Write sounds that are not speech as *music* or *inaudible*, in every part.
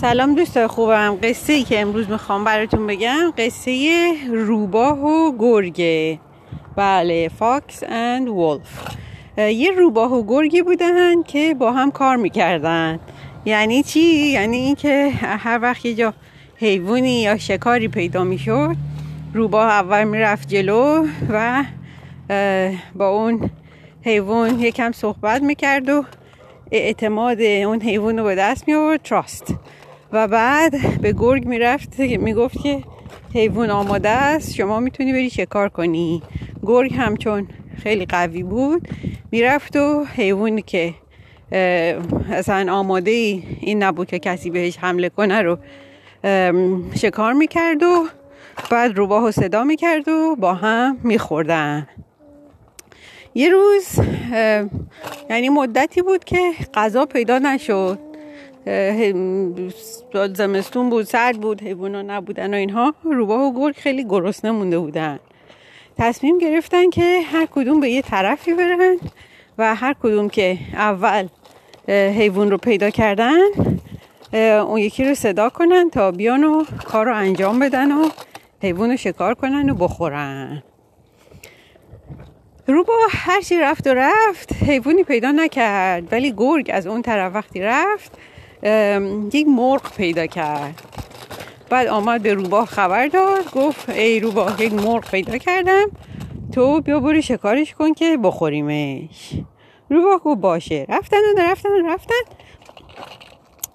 سلام دوستای خوبم. قصه ای که امروز می‌خوام براتون بگم قصه روباه و گرگه. بله fox and wolf یه روباه و گرگی بودن که با هم کار می‌کردن. یعنی چی؟ یعنی اینکه هر وقت یه جا حیوانی یا شکاری پیدا می‌شد روباه اول می‌رفت جلو و با اون حیوان یکم صحبت می‌کرد و اعتماد اون حیوان رو به دست می آورد تراست و بعد به گرگ می‌رفت می‌گفت که حیوان آماده است شما می‌تونی بری شکار کنی؟ گرگ همچون خیلی قوی بود می‌رفت و حیوانی که اصلا آماده این نبود که کسی بهش حمله کنه رو شکار می‌کرد و بعد روباه صدا می‌کرد و با هم میخوردن. یه روز یعنی مدتی بود که غذا پیدا نشد. زمستون بود سرد بود حیوانا نبودن و اینها. روباه و گرگ خیلی گرسنه مونده بودن. تصمیم گرفتن که هر کدوم به یه طرفی برن و هر کدوم که اول حیوان رو پیدا کردن اون یکی رو صدا کنن تا بیان و کار رو انجام بدن و حیوان رو شکار کنن و بخورن. روبا هرچی رفت و رفت حیوانی پیدا نکرد ولی گرگ از اون طرف وقتی رفت یک مرغ پیدا کرد. بعد آمد به روباه خبر داد. گفت ای روباه یک مرغ پیدا کردم. تو بیا بری شکارش کن که بخوریمش. روباه گفت باشه. رفتن و رفتن و رفتن.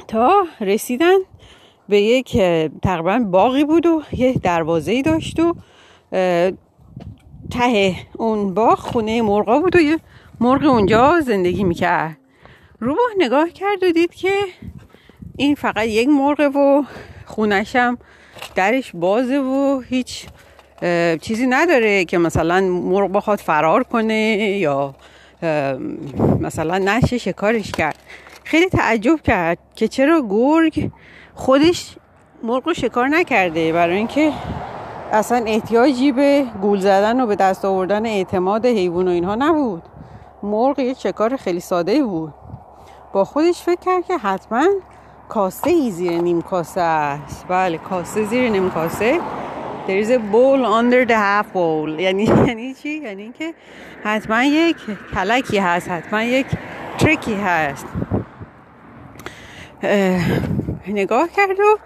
تا رسیدن به یک تقریبا باقی بود و یه دروازه داشت و ته اون باغ خونه مرغا بود و یه مرغ اونجا زندگی می‌کرد. روباه نگاه کرد و دید که این فقط یک مرغه و خونشم درش بازه و هیچ چیزی نداره که مثلا مرغ بخواد فرار کنه یا مثلا نشه شکارش کرد. خیلی تعجب کرد که چرا گرگ خودش مرغ رو شکار نکرده برای اینکه اصلا احتیاجی به گول زدن و به دست آوردن اعتماد حیوان و اینها نبود. مرغ یک شکار خیلی ساده بود. با خودش فکر کرد که حتما کاسه ای زیر نیم کاسه است. بله کاسه زیر نیم کاسه. There is a bowl under the half bowl. یعنی *laughs* یعنی چی؟ یعنی اینکه حتما یک کلکی هست حتما یک ترکی هست. نگاه کرد و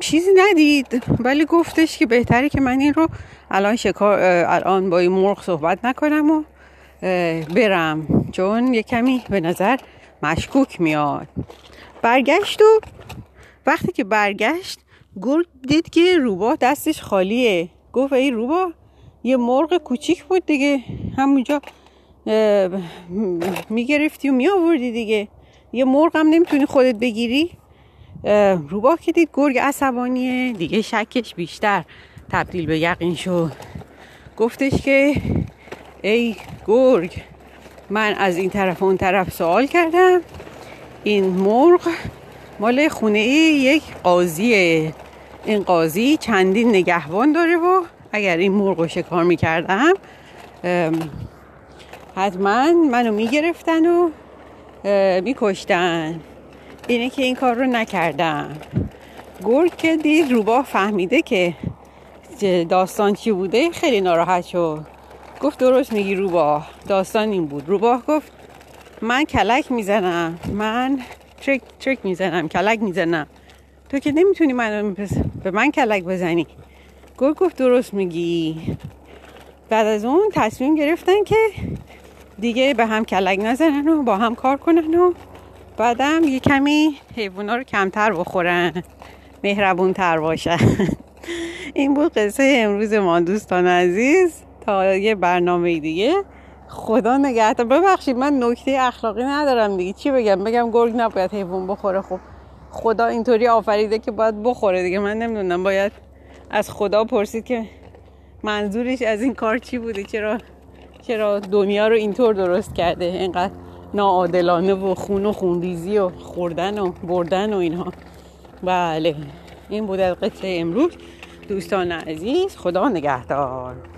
چیزی ندید. ولی گفتش که بهتره که من این رو الان شکار الان با این مرغ صحبت نکنم و برم. چون یه کمی به نظر مشکوک میاد. برگشت و وقتی که برگشت گرگ دید که روبا دستش خالیه. گفت ای روبا یه مرغ کوچیک بود دیگه. همونجا می‌گرفتی و میآوردی دیگه. یه مرغ هم نمی‌تونی خودت بگیری. روبا که دید گرگ عصبانیه دیگه شکش بیشتر تبدیل به یقین شد. گفتش که ای گرگ من از این طرف اون طرف سوال کردم. این مرغ مال خونه یک قاضیه. این قاضی چندین نگهبان داره و اگر این مرغ رو شکار می‌کردم حتما منو می‌گرفتن و میکشتن. اینه که این کار رو نکردم. گرگ که دید روباه فهمیده که داستان چی بوده خیلی ناراحت شد. گفت درست میگی روباه داستان این بود. روباه گفت من کلک می‌زنم. من ترک, ترک می‌زنم کلک می‌زنم. تو که نمی‌تونی من به من کلک بزنی. گرگ گفت درست میگی. بعد از اون تصمیم گرفتن که دیگه به هم کلک نزنن و با هم کار کنن و بعدم یه کمی حیوانا رو کمتر بخورن. مهربون تر باشن. *laughs* این بود قصه امروز ما دوستان عزیز. تا یه برنامه دیگه. خدا نگهدار ببخشید من نکته اخلاقی ندارم دیگه. چی بگم؟ بگم گرگ نباید حیوان بخوره. خب خدا اینطوری آفریده که باید بخوره دیگه. من نمی‌دونم باید از خدا پرسید که منظورش از این کار چی بوده؟ چرا چرا دنیا رو اینطور درست کرده؟ اینقدر ناعادلانه و خون و خونریزی و خوردن و بردن و اینها. بله این بود از قصه امروز. دوستان عزیز خدا نگهدار.